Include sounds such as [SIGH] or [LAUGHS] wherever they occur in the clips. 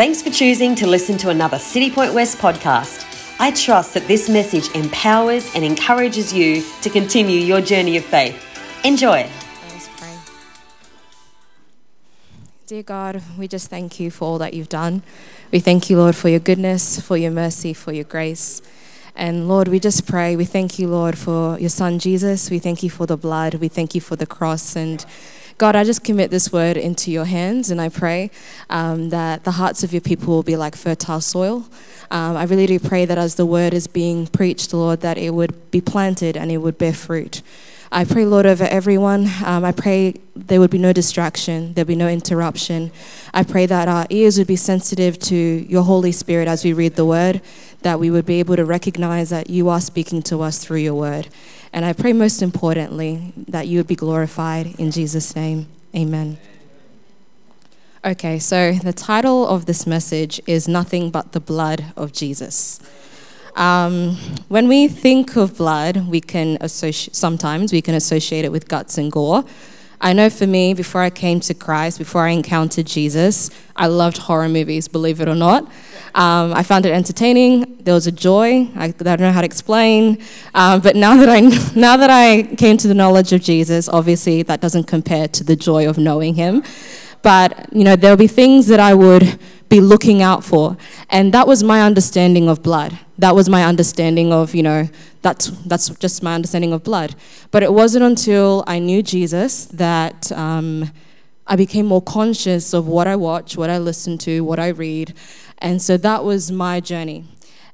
Thanks for choosing to listen to another City Point West podcast. I trust that this message empowers and encourages you to continue your journey of faith. Enjoy. Let us pray. Dear God, we just thank you for all that you've done. We thank you, Lord, for your goodness, for your mercy, for your grace. And Lord, we just pray. We thank you, Lord, for your son Jesus. We thank you for the blood. We thank you for the cross. And God, I just commit this word into your hands and I pray um, that the hearts of your people will be like fertile soil. Um, I really do pray that as the word is being preached, Lord, that it would be planted and it would bear fruit. I pray, Lord, over everyone. Um, I pray there would be no distraction, there'd be no interruption. I pray that our ears would be sensitive to your Holy Spirit as we read the word, that we would be able to recognize that you are speaking to us through your word. And I pray most importantly that you would be glorified in Jesus' name. Amen. Okay, so the title of this message is Nothing But the Blood of Jesus. Um, when we think of blood, we can associate, sometimes we can associate it with guts and gore. I know for me, before I came to Christ, before I encountered Jesus, I loved horror movies, believe it or not. Um, I found it entertaining. There was a joy I, I don't know how to explain. Um, but now that, I, [LAUGHS] now that I came to the knowledge of Jesus, obviously that doesn't compare to the joy of knowing him. But, you know, there'll be things that I would be looking out for. And that was my understanding of blood. That was my understanding of, you know, that's, that's just my understanding of blood. But it wasn't until I knew Jesus that um, I became more conscious of what I watch, what I listen to, what I read. And so that was my journey.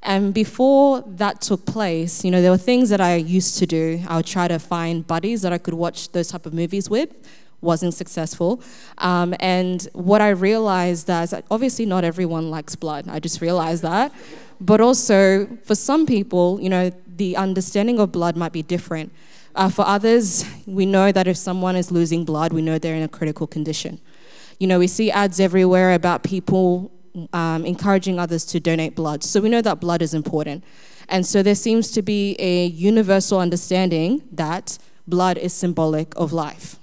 And before that took place, you know, there were things that I used to do. I would try to find buddies that I could watch those type of movies with wasn't successful. Um, and what I realized is that obviously not everyone likes blood. I just realized that. But also, for some people, you know, the understanding of blood might be different. Uh, for others, we know that if someone is losing blood, we know they're in a critical condition. You know, we see ads everywhere about people um, encouraging others to donate blood. So we know that blood is important. And so there seems to be a universal understanding that blood is symbolic of life.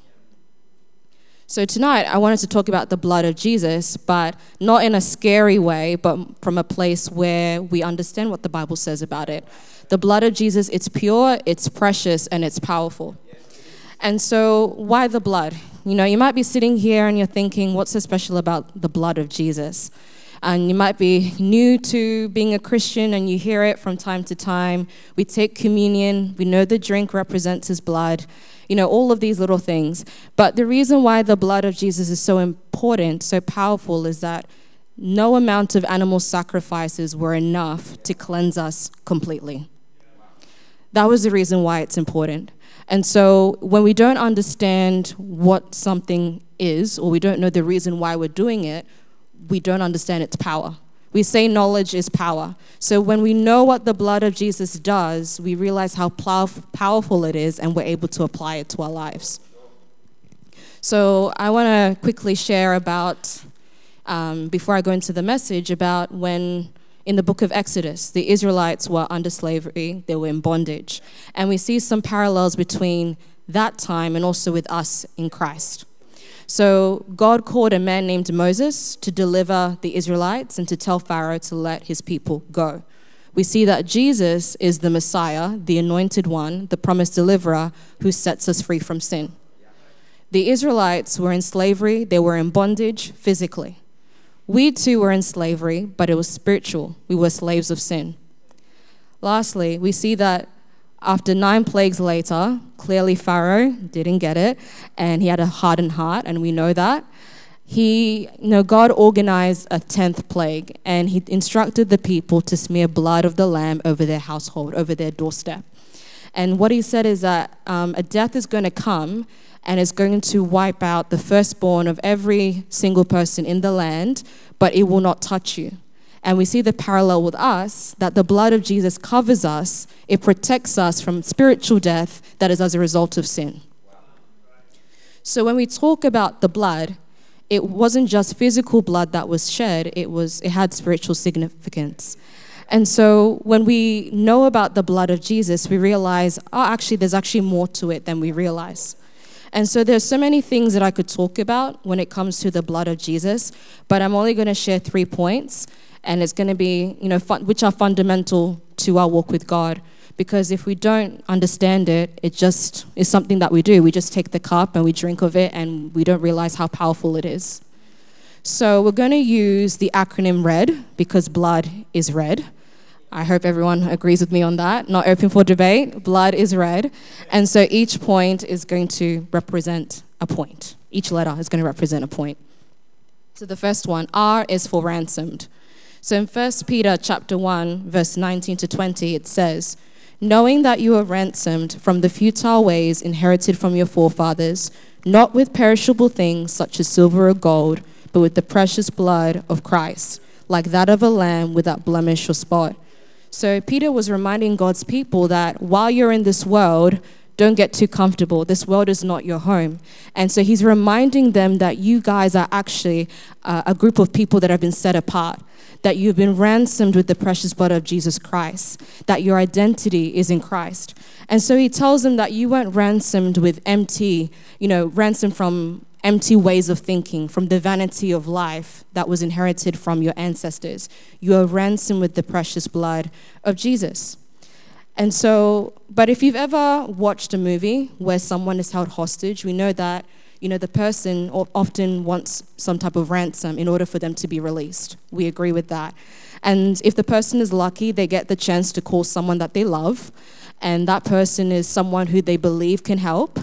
So tonight, I wanted to talk about the blood of Jesus, but not in a scary way, but from a place where we understand what the Bible says about it. The blood of Jesus, it's pure, it's precious, and it's powerful. And so, why the blood? You know, you might be sitting here and you're thinking, what's so special about the blood of Jesus? And you might be new to being a Christian and you hear it from time to time. We take communion, we know the drink represents his blood you know, all of these little things. But the reason why the blood of Jesus is so important, so powerful, is that no amount of animal sacrifices were enough to cleanse us completely. That was the reason why it's important. And so when we don't understand what something is, or we don't know the reason why we're doing it, we don't understand its power. We say knowledge is power. So when we know what the blood of Jesus does, we realize how powerful it is and we're able to apply it to our lives. So I want to quickly share about, um, before I go into the message, about when in the book of Exodus, the Israelites were under slavery, they were in bondage. And we see some parallels between that time and also with us in Christ. So God called a man named Moses to deliver the Israelites and to tell Pharaoh to let his people go. We see that Jesus is the Messiah, the anointed one, the promised deliverer who sets us free from sin. The Israelites were in slavery, they were in bondage physically. We too were in slavery, but it was spiritual. We were slaves of sin. Lastly, we see that after nine plagues later, clearly Pharaoh didn't get it, and he had a hardened heart, and we know that. He, you know, God organized a tenth plague, and he instructed the people to smear blood of the lamb over their household, over their doorstep. And what he said is that um, a death is going to come, and it's going to wipe out the firstborn of every single person in the land, but it will not touch you. And we see the parallel with us that the blood of Jesus covers us, it protects us from spiritual death that is as a result of sin. So when we talk about the blood, it wasn't just physical blood that was shed, it was it had spiritual significance. And so when we know about the blood of Jesus, we realize, oh, actually, there's actually more to it than we realize. And so there's so many things that I could talk about when it comes to the blood of Jesus, but I'm only going to share three points, and it's going to be, you know, fun, which are fundamental to our walk with God. Because if we don't understand it, it just is something that we do. We just take the cup and we drink of it, and we don't realize how powerful it is. So we're going to use the acronym RED because blood is red. I hope everyone agrees with me on that. Not open for debate. Blood is red. And so each point is going to represent a point. Each letter is going to represent a point. So the first one, R is for ransomed. So in 1 Peter chapter 1 verse 19 to 20 it says, "Knowing that you are ransomed from the futile ways inherited from your forefathers, not with perishable things such as silver or gold, but with the precious blood of Christ, like that of a lamb without blemish or spot." So Peter was reminding God's people that while you're in this world, don't get too comfortable. This world is not your home. And so he's reminding them that you guys are actually uh, a group of people that have been set apart, that you've been ransomed with the precious blood of Jesus Christ, that your identity is in Christ. And so he tells them that you weren't ransomed with empty, you know, ransomed from empty ways of thinking, from the vanity of life that was inherited from your ancestors. You are ransomed with the precious blood of Jesus. And so, but if you've ever watched a movie where someone is held hostage, we know that you know the person often wants some type of ransom in order for them to be released. We agree with that. And if the person is lucky, they get the chance to call someone that they love, and that person is someone who they believe can help.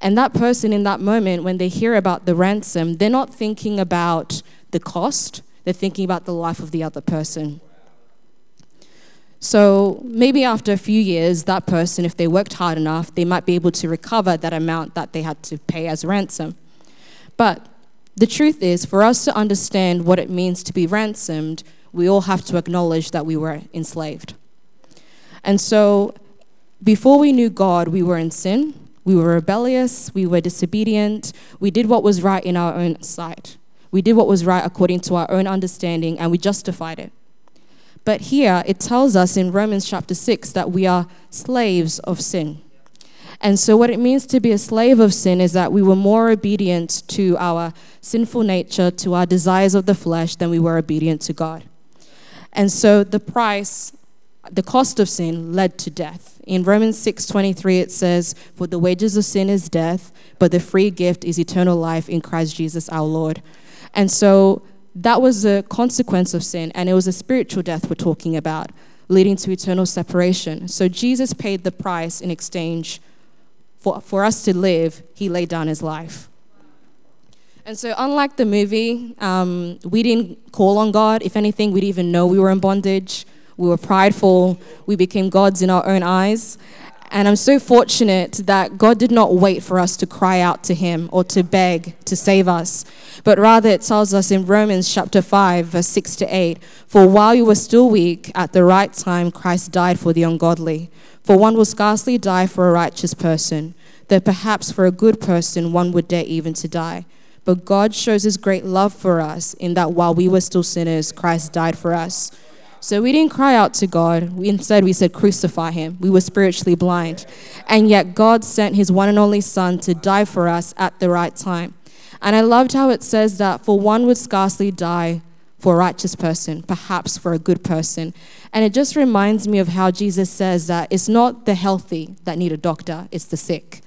And that person in that moment, when they hear about the ransom, they're not thinking about the cost, they're thinking about the life of the other person. So maybe after a few years, that person, if they worked hard enough, they might be able to recover that amount that they had to pay as ransom. But the truth is, for us to understand what it means to be ransomed, we all have to acknowledge that we were enslaved. And so, before we knew God, we were in sin, we were rebellious, we were disobedient, we did what was right in our own sight. We did what was right according to our own understanding, and we justified it. But here it tells us in Romans chapter 6 that we are slaves of sin. And so, what it means to be a slave of sin is that we were more obedient to our sinful nature, to our desires of the flesh, than we were obedient to God. And so, the price, the cost of sin led to death. In Romans 6:23 it says, "For the wages of sin is death, but the free gift is eternal life in Christ Jesus our Lord." And so that was a consequence of sin, and it was a spiritual death we're talking about, leading to eternal separation. So Jesus paid the price in exchange for, for us to live, he laid down his life. And so, unlike the movie, um, we didn't call on God. If anything, we didn't even know we were in bondage. We were prideful. We became gods in our own eyes. And I'm so fortunate that God did not wait for us to cry out to Him or to beg to save us, but rather it tells us in Romans chapter 5, verse 6 to 8 For while you were still weak, at the right time Christ died for the ungodly. For one will scarcely die for a righteous person, though perhaps for a good person one would dare even to die. But God shows His great love for us in that while we were still sinners, Christ died for us. So we didn't cry out to God. We, instead, we said, Crucify him. We were spiritually blind. And yet, God sent his one and only Son to die for us at the right time. And I loved how it says that for one would scarcely die for a righteous person, perhaps for a good person. And it just reminds me of how Jesus says that it's not the healthy that need a doctor, it's the sick.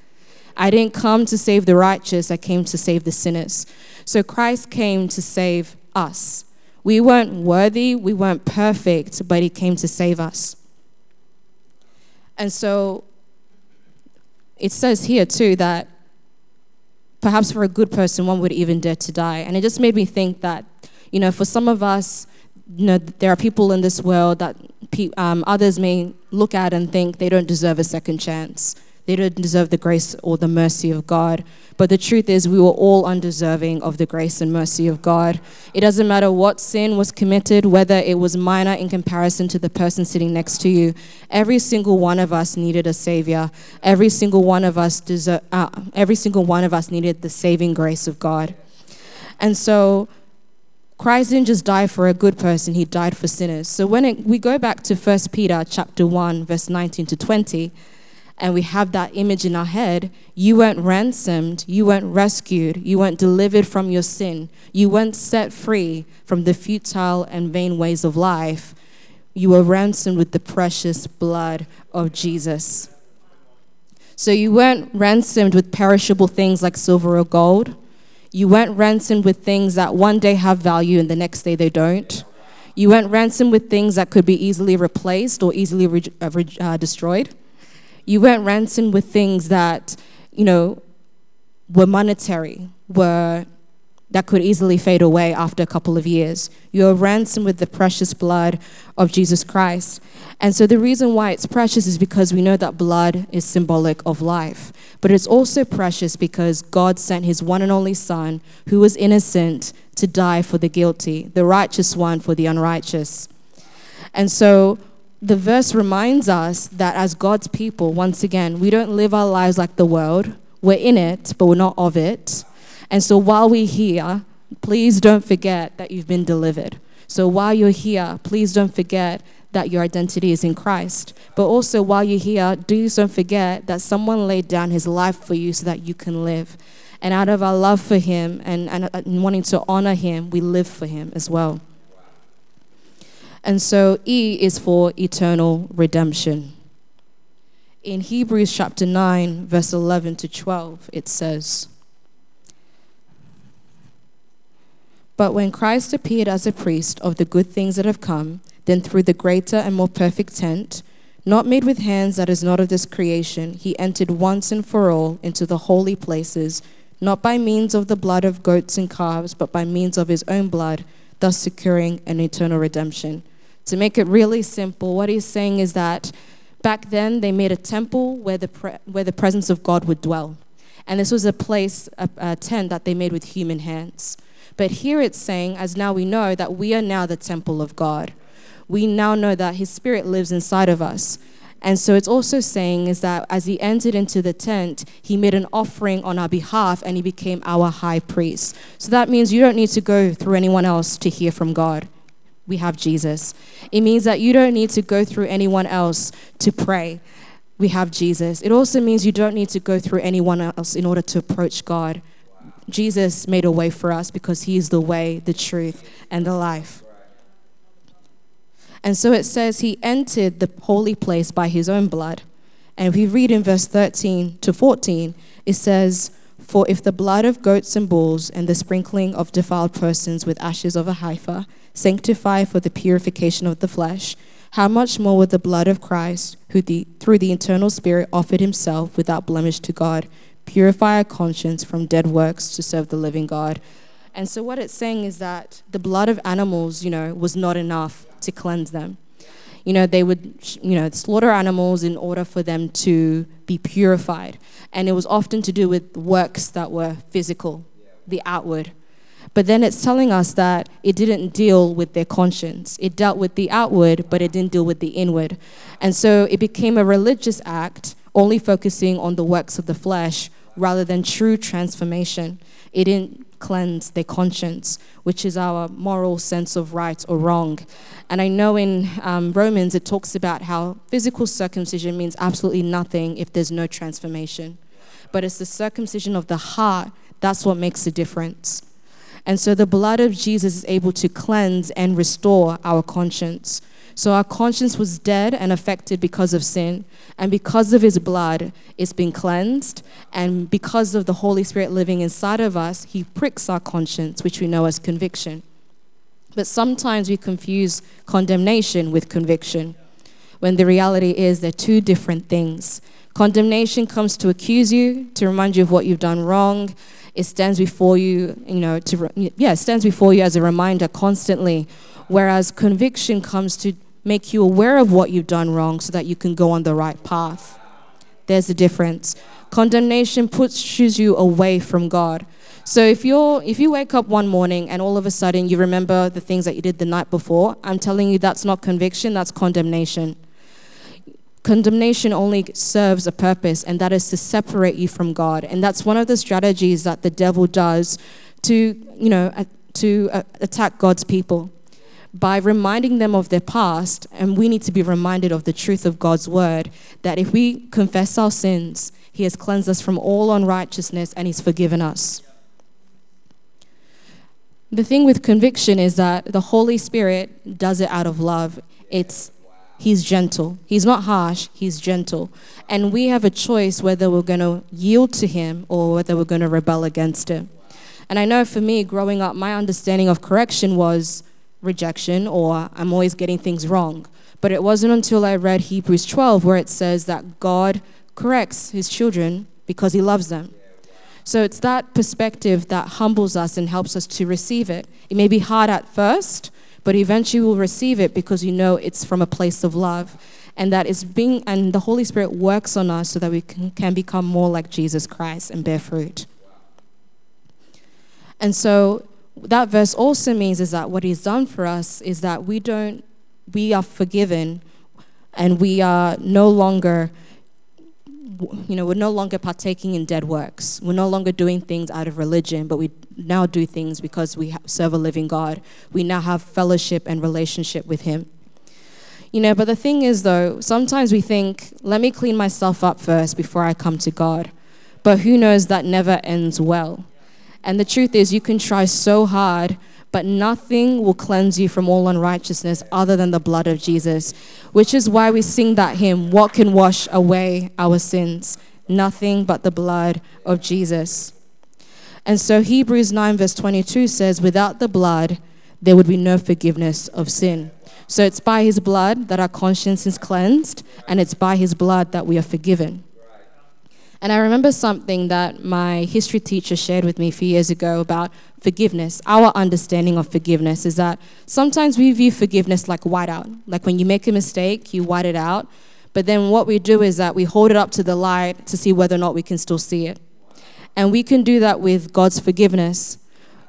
I didn't come to save the righteous, I came to save the sinners. So Christ came to save us. We weren't worthy, we weren't perfect, but He came to save us. And so it says here too that perhaps for a good person, one would even dare to die. And it just made me think that, you know, for some of us, you know, there are people in this world that um, others may look at and think they don't deserve a second chance. They don't deserve the grace or the mercy of God. But the truth is, we were all undeserving of the grace and mercy of God. It doesn't matter what sin was committed, whether it was minor in comparison to the person sitting next to you. Every single one of us needed a savior. Every single one of us deser- uh, every single one of us needed the saving grace of God. And so Christ didn't just die for a good person, he died for sinners. So when it, we go back to 1 Peter chapter 1 verse 19 to 20, and we have that image in our head, you weren't ransomed, you weren't rescued, you weren't delivered from your sin, you weren't set free from the futile and vain ways of life. You were ransomed with the precious blood of Jesus. So you weren't ransomed with perishable things like silver or gold. You weren't ransomed with things that one day have value and the next day they don't. You weren't ransomed with things that could be easily replaced or easily re- uh, uh, destroyed. You weren't ransomed with things that, you know, were monetary, were that could easily fade away after a couple of years. You are ransomed with the precious blood of Jesus Christ. And so the reason why it's precious is because we know that blood is symbolic of life. But it's also precious because God sent his one and only Son, who was innocent, to die for the guilty, the righteous one for the unrighteous. And so the verse reminds us that as God's people, once again, we don't live our lives like the world. We're in it, but we're not of it. And so while we're here, please don't forget that you've been delivered. So while you're here, please don't forget that your identity is in Christ. But also, while you're here, please don't forget that someone laid down his life for you so that you can live. And out of our love for him and, and, and wanting to honor him, we live for him as well. And so E is for eternal redemption. In Hebrews chapter 9, verse 11 to 12, it says, But when Christ appeared as a priest of the good things that have come, then through the greater and more perfect tent, not made with hands that is not of this creation, he entered once and for all into the holy places, not by means of the blood of goats and calves, but by means of his own blood, thus securing an eternal redemption. To make it really simple, what he's saying is that back then they made a temple where the, pre- where the presence of God would dwell. And this was a place, a, a tent that they made with human hands. But here it's saying, as now we know, that we are now the temple of God. We now know that His Spirit lives inside of us. And so it's also saying is that as he entered into the tent, he made an offering on our behalf and he became our high priest. So that means you don't need to go through anyone else to hear from God we have Jesus. It means that you don't need to go through anyone else to pray. We have Jesus. It also means you don't need to go through anyone else in order to approach God. Jesus made a way for us because He is the way, the truth, and the life. And so it says He entered the holy place by His own blood. And if we read in verse 13 to 14, it says, For if the blood of goats and bulls and the sprinkling of defiled persons with ashes of a heifer sanctify for the purification of the flesh, how much more with the blood of Christ, who the, through the eternal Spirit offered himself without blemish to God, purify our conscience from dead works to serve the living God. And so what it's saying is that the blood of animals, you know, was not enough to cleanse them. You know, they would, you know, slaughter animals in order for them to be purified. And it was often to do with works that were physical, the outward. But then it's telling us that it didn't deal with their conscience. It dealt with the outward, but it didn't deal with the inward. And so it became a religious act, only focusing on the works of the flesh rather than true transformation. It didn't cleanse their conscience, which is our moral sense of right or wrong. And I know in um, Romans it talks about how physical circumcision means absolutely nothing if there's no transformation. But it's the circumcision of the heart that's what makes the difference. And so the blood of Jesus is able to cleanse and restore our conscience. So our conscience was dead and affected because of sin. And because of his blood, it's been cleansed. And because of the Holy Spirit living inside of us, he pricks our conscience, which we know as conviction. But sometimes we confuse condemnation with conviction, when the reality is they're two different things. Condemnation comes to accuse you, to remind you of what you've done wrong, it stands before you, you know, to yeah, it stands before you as a reminder constantly. Whereas conviction comes to make you aware of what you've done wrong so that you can go on the right path. There's a difference. Condemnation pushes you away from God. So if you're if you wake up one morning and all of a sudden you remember the things that you did the night before, I'm telling you that's not conviction, that's condemnation. Condemnation only serves a purpose, and that is to separate you from God. And that's one of the strategies that the devil does to, you know, to uh, attack God's people. by reminding them of their past, and we need to be reminded of the truth of God's word that if we confess our sins, He has cleansed us from all unrighteousness and He's forgiven us. The thing with conviction is that the Holy Spirit does it out of love. It's He's gentle. He's not harsh, he's gentle. And we have a choice whether we're going to yield to him or whether we're going to rebel against him. And I know for me, growing up, my understanding of correction was rejection or I'm always getting things wrong. But it wasn't until I read Hebrews 12 where it says that God corrects his children because he loves them. So it's that perspective that humbles us and helps us to receive it. It may be hard at first, but eventually we'll receive it because you know it's from a place of love. And that is being and the holy spirit works on us so that we can, can become more like jesus christ and bear fruit. And so that verse also means is that what he's done for us is that we don't we are forgiven and we are no longer you know we're no longer partaking in dead works we're no longer doing things out of religion but we now do things because we serve a living God. We now have fellowship and relationship with Him. You know, but the thing is, though, sometimes we think, let me clean myself up first before I come to God. But who knows that never ends well. And the truth is, you can try so hard, but nothing will cleanse you from all unrighteousness other than the blood of Jesus, which is why we sing that hymn, What can wash away our sins? Nothing but the blood of Jesus. And so Hebrews 9, verse 22 says, Without the blood, there would be no forgiveness of sin. So it's by his blood that our conscience is cleansed, and it's by his blood that we are forgiven. And I remember something that my history teacher shared with me a few years ago about forgiveness. Our understanding of forgiveness is that sometimes we view forgiveness like whiteout. Like when you make a mistake, you white it out. But then what we do is that we hold it up to the light to see whether or not we can still see it. And we can do that with God's forgiveness.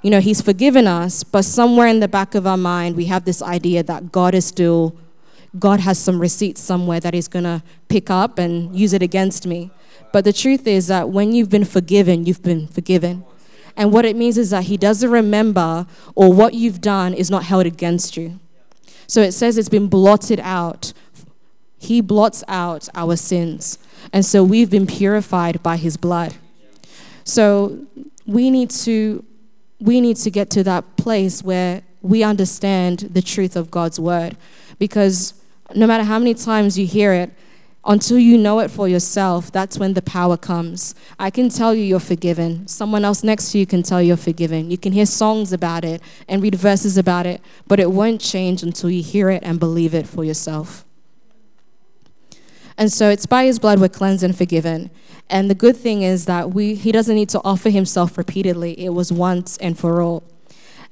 You know, He's forgiven us, but somewhere in the back of our mind, we have this idea that God is still, God has some receipts somewhere that He's going to pick up and use it against me. But the truth is that when you've been forgiven, you've been forgiven. And what it means is that He doesn't remember, or what you've done is not held against you. So it says it's been blotted out. He blots out our sins. And so we've been purified by His blood. So we need to we need to get to that place where we understand the truth of God's word because no matter how many times you hear it until you know it for yourself, that's when the power comes. I can tell you you're forgiven. Someone else next to you can tell you you're forgiven. You can hear songs about it and read verses about it, but it won't change until you hear it and believe it for yourself. And so it's by his blood we're cleansed and forgiven. And the good thing is that we, he doesn't need to offer himself repeatedly, it was once and for all.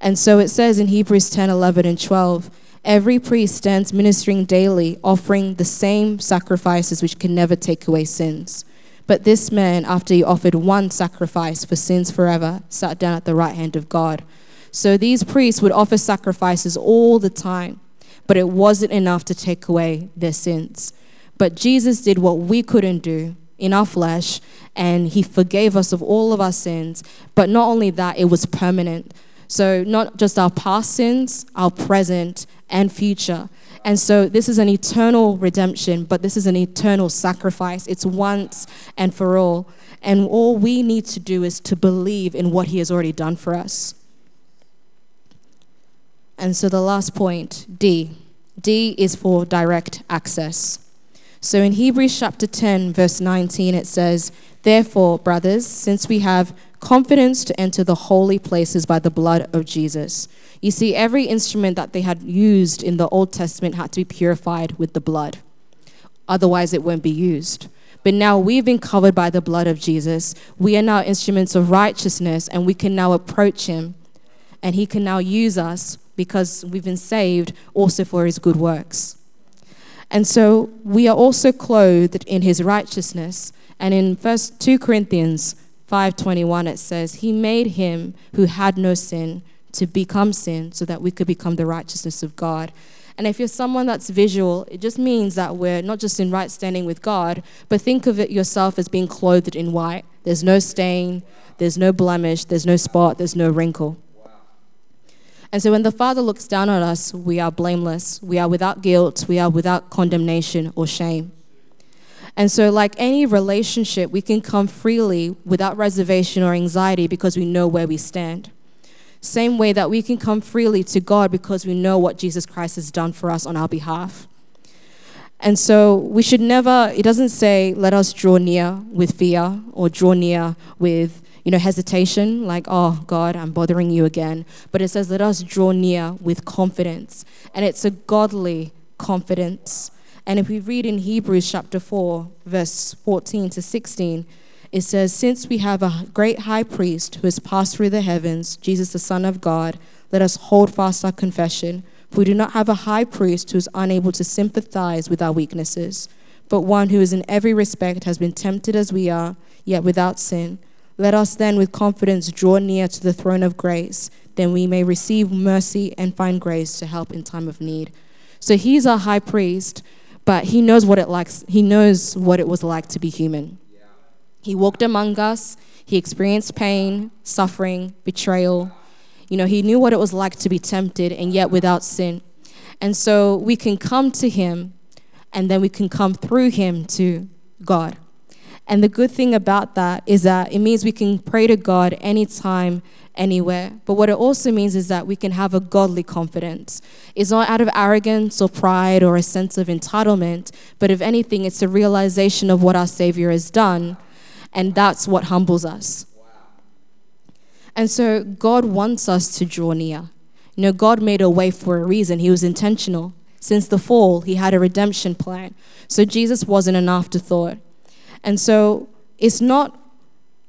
And so it says in Hebrews 10 11 and 12, every priest stands ministering daily, offering the same sacrifices which can never take away sins. But this man, after he offered one sacrifice for sins forever, sat down at the right hand of God. So these priests would offer sacrifices all the time, but it wasn't enough to take away their sins. But Jesus did what we couldn't do in our flesh, and He forgave us of all of our sins. But not only that, it was permanent. So, not just our past sins, our present and future. And so, this is an eternal redemption, but this is an eternal sacrifice. It's once and for all. And all we need to do is to believe in what He has already done for us. And so, the last point, D. D is for direct access. So in Hebrews chapter 10, verse 19, it says, Therefore, brothers, since we have confidence to enter the holy places by the blood of Jesus. You see, every instrument that they had used in the Old Testament had to be purified with the blood. Otherwise, it wouldn't be used. But now we've been covered by the blood of Jesus. We are now instruments of righteousness, and we can now approach Him. And He can now use us because we've been saved also for His good works. And so we are also clothed in his righteousness. And in first 2 Corinthians 5:21 it says, "He made him who had no sin to become sin so that we could become the righteousness of God." And if you're someone that's visual, it just means that we're not just in right standing with God, but think of it yourself as being clothed in white. There's no stain, there's no blemish, there's no spot, there's no wrinkle. And so when the Father looks down on us, we are blameless. We are without guilt. We are without condemnation or shame. And so, like any relationship, we can come freely without reservation or anxiety because we know where we stand. Same way that we can come freely to God because we know what Jesus Christ has done for us on our behalf. And so we should never, it doesn't say, let us draw near with fear or draw near with, you know, hesitation, like, oh, God, I'm bothering you again. But it says, let us draw near with confidence. And it's a godly confidence. And if we read in Hebrews chapter 4, verse 14 to 16, it says, Since we have a great high priest who has passed through the heavens, Jesus the Son of God, let us hold fast our confession. For we do not have a high priest who is unable to sympathize with our weaknesses, but one who is in every respect has been tempted as we are, yet without sin. Let us then with confidence draw near to the throne of grace, then we may receive mercy and find grace to help in time of need. So he's our high priest, but he knows what it likes. He knows what it was like to be human. He walked among us. He experienced pain, suffering, betrayal, you know, he knew what it was like to be tempted and yet without sin. And so we can come to him and then we can come through him to God. And the good thing about that is that it means we can pray to God anytime, anywhere. But what it also means is that we can have a godly confidence. It's not out of arrogance or pride or a sense of entitlement, but if anything, it's a realization of what our Savior has done. And that's what humbles us. And so God wants us to draw near. You know, God made a way for a reason, He was intentional. Since the fall, He had a redemption plan. So Jesus wasn't an afterthought. And so it's not,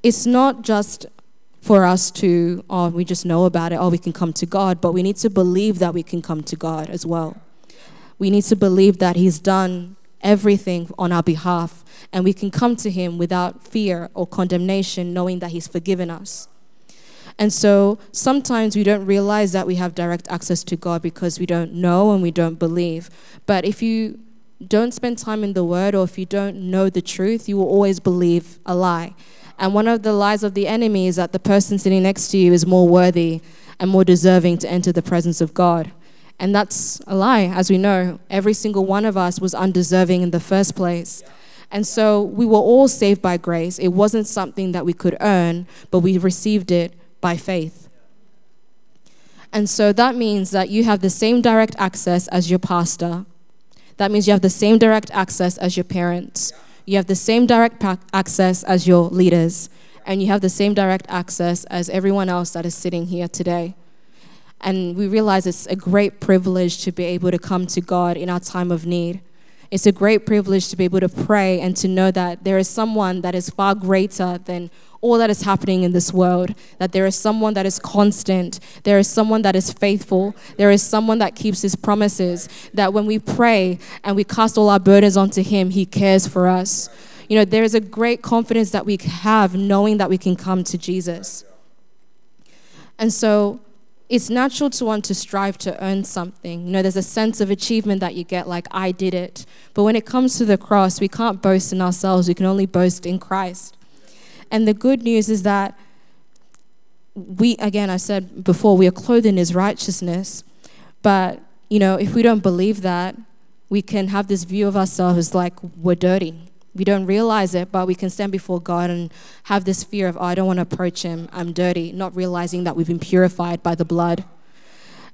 it's not just for us to, oh, we just know about it, oh, we can come to God, but we need to believe that we can come to God as well. We need to believe that He's done everything on our behalf, and we can come to Him without fear or condemnation, knowing that He's forgiven us. And so sometimes we don't realize that we have direct access to God because we don't know and we don't believe. But if you don't spend time in the Word or if you don't know the truth, you will always believe a lie. And one of the lies of the enemy is that the person sitting next to you is more worthy and more deserving to enter the presence of God. And that's a lie, as we know. Every single one of us was undeserving in the first place. And so we were all saved by grace. It wasn't something that we could earn, but we received it by faith. And so that means that you have the same direct access as your pastor. That means you have the same direct access as your parents. You have the same direct access as your leaders. And you have the same direct access as everyone else that is sitting here today. And we realize it's a great privilege to be able to come to God in our time of need. It's a great privilege to be able to pray and to know that there is someone that is far greater than all that is happening in this world. That there is someone that is constant, there is someone that is faithful, there is someone that keeps his promises. That when we pray and we cast all our burdens onto him, he cares for us. You know, there is a great confidence that we have knowing that we can come to Jesus. And so, it's natural to want to strive to earn something. You know, there's a sense of achievement that you get, like, I did it. But when it comes to the cross, we can't boast in ourselves, we can only boast in Christ. And the good news is that we, again, I said before, we are clothed in his righteousness. But, you know, if we don't believe that, we can have this view of ourselves like we're dirty. We don't realize it, but we can stand before God and have this fear of, oh, I don't want to approach him, I'm dirty, not realizing that we've been purified by the blood.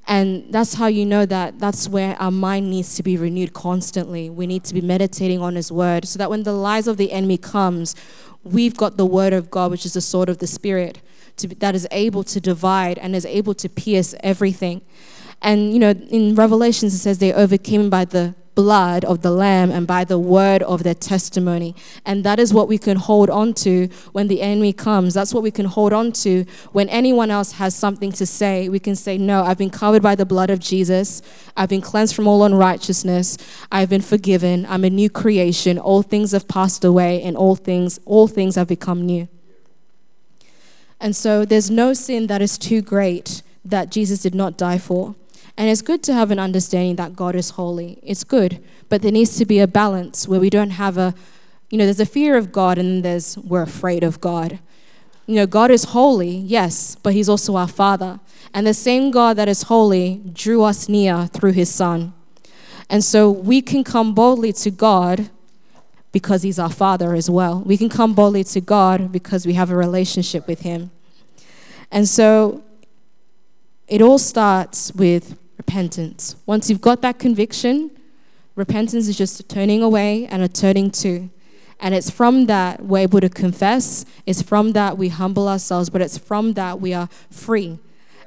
And that's how you know that that's where our mind needs to be renewed constantly. We need to be meditating on his word so that when the lies of the enemy comes, we've got the word of God, which is the sword of the Spirit, that is able to divide and is able to pierce everything. And, you know, in Revelations, it says they overcame by the blood of the Lamb and by the word of their testimony. And that is what we can hold on to when the enemy comes. That's what we can hold on to when anyone else has something to say. We can say, No, I've been covered by the blood of Jesus. I've been cleansed from all unrighteousness. I've been forgiven. I'm a new creation. All things have passed away and all things, all things have become new. And so there's no sin that is too great that Jesus did not die for. And it's good to have an understanding that God is holy. It's good. But there needs to be a balance where we don't have a, you know, there's a fear of God and there's we're afraid of God. you know, God is holy, yes, but He's also our Father. And the same God that is holy drew us near through His Son. And so we can come boldly to God because He's our Father as well. We can come boldly to God because we have a relationship with Him. And so it all starts with repentance. Once you've got that conviction, repentance is just a turning away and a turning to. And it's from that we're able to confess. It's from that we humble ourselves, but it's from that we are free.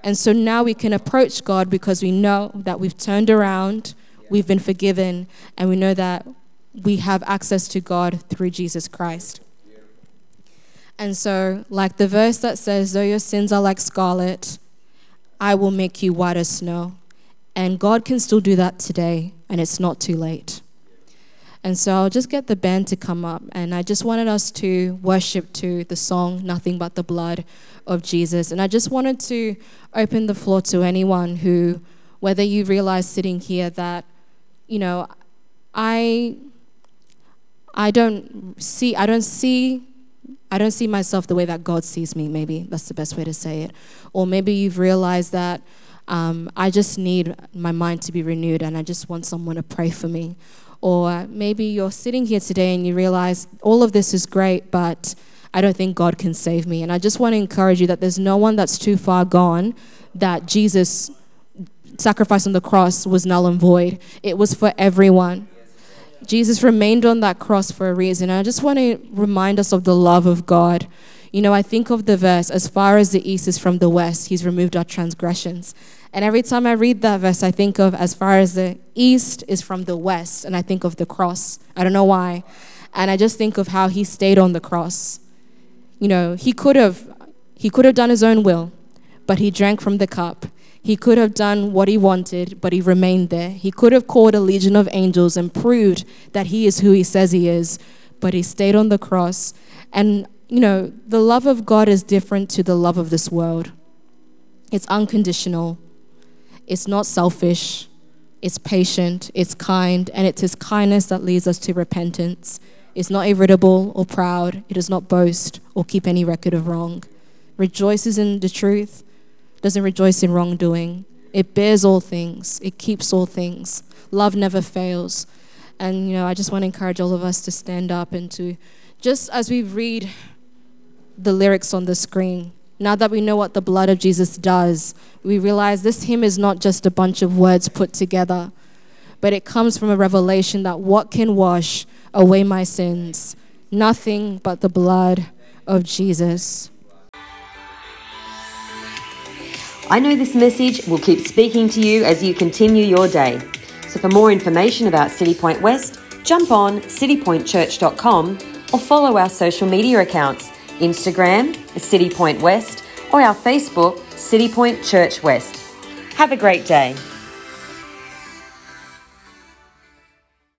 And so now we can approach God because we know that we've turned around, we've been forgiven, and we know that we have access to God through Jesus Christ. And so, like the verse that says, Though your sins are like scarlet, I will make you white as snow. And God can still do that today, and it's not too late. And so I'll just get the band to come up. And I just wanted us to worship to the song, Nothing But the Blood of Jesus. And I just wanted to open the floor to anyone who, whether you realize sitting here that, you know, I. I don't see I don't see I don't see myself the way that God sees me, maybe that's the best way to say it. Or maybe you've realized that um, I just need my mind to be renewed and I just want someone to pray for me. Or maybe you're sitting here today and you realize all of this is great, but I don't think God can save me. And I just want to encourage you that there's no one that's too far gone that Jesus' sacrifice on the cross was null and void. It was for everyone. Jesus remained on that cross for a reason. And I just want to remind us of the love of God. You know, I think of the verse, as far as the east is from the west, he's removed our transgressions. And every time I read that verse, I think of as far as the east is from the west, and I think of the cross. I don't know why. And I just think of how he stayed on the cross. You know, he could have he could have done his own will, but he drank from the cup. He could have done what he wanted, but he remained there. He could have called a legion of angels and proved that he is who he says he is, but he stayed on the cross. And, you know, the love of God is different to the love of this world. It's unconditional, it's not selfish, it's patient, it's kind, and it's his kindness that leads us to repentance. It's not irritable or proud, it does not boast or keep any record of wrong. Rejoices in the truth doesn't rejoice in wrongdoing. It bears all things, it keeps all things. Love never fails. And, you know, I just want to encourage all of us to stand up and to, just as we read the lyrics on the screen, now that we know what the blood of Jesus does, we realize this hymn is not just a bunch of words put together, but it comes from a revelation that what can wash away my sins? Nothing but the blood of Jesus. I know this message will keep speaking to you as you continue your day. So for more information about City Point West, jump on citypointchurch.com or follow our social media accounts Instagram, City Point West, or our Facebook, City Point Church West. Have a great day.